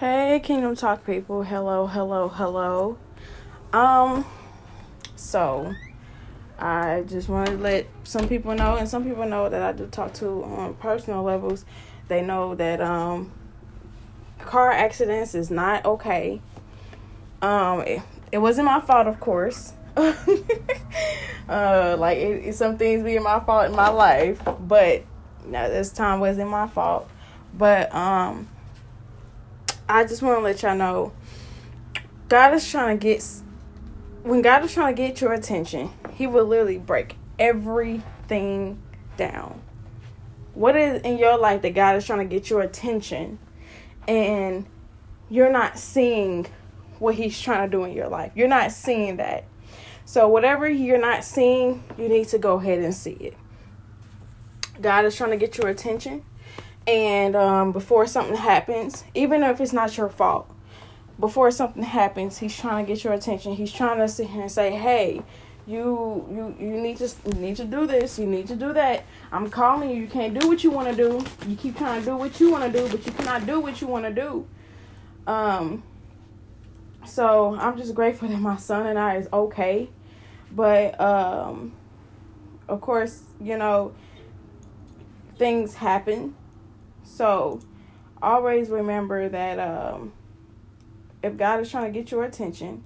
Hey, Kingdom Talk people. Hello, hello, hello. Um, so I just want to let some people know, and some people know that I do talk to on personal levels. They know that um, car accidents is not okay. Um, it, it wasn't my fault, of course. uh, like it, it, some things being my fault in my life, but know, this time wasn't my fault. But um I just want to let y'all know God is trying to get when God is trying to get your attention, he will literally break everything down. What is in your life that God is trying to get your attention and you're not seeing what he's trying to do in your life. You're not seeing that. So whatever you're not seeing, you need to go ahead and see it. God is trying to get your attention and um, before something happens, even if it's not your fault, before something happens, he's trying to get your attention. He's trying to sit here and say, "Hey, you you you need to you need to do this. You need to do that. I'm calling you. You can't do what you want to do. You keep trying to do what you want to do, but you cannot do what you want to do." Um. So I'm just grateful that my son and I is okay, but um, of course, you know, things happen so always remember that um, if God is trying to get your attention,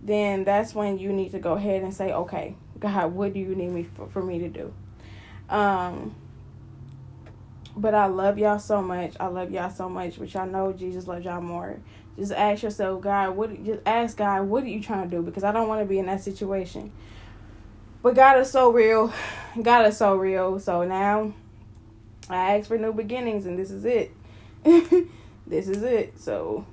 then that's when you need to go ahead and say, okay, God, what do you need me for, for me to do? Um, but I love y'all so much. I love y'all so much, but y'all know Jesus loves y'all more. Just ask yourself, God, what just ask God, what are you trying to do? Because I don't want to be in that situation. But God is so real. God is so real. So now I asked for new beginnings, and this is it. this is it. So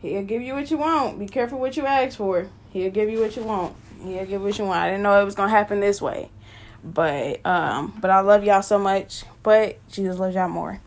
he'll give you what you want. Be careful what you ask for. He'll give you what you want. He'll give what you want. I didn't know it was gonna happen this way, but um, but I love y'all so much. But Jesus loves y'all more.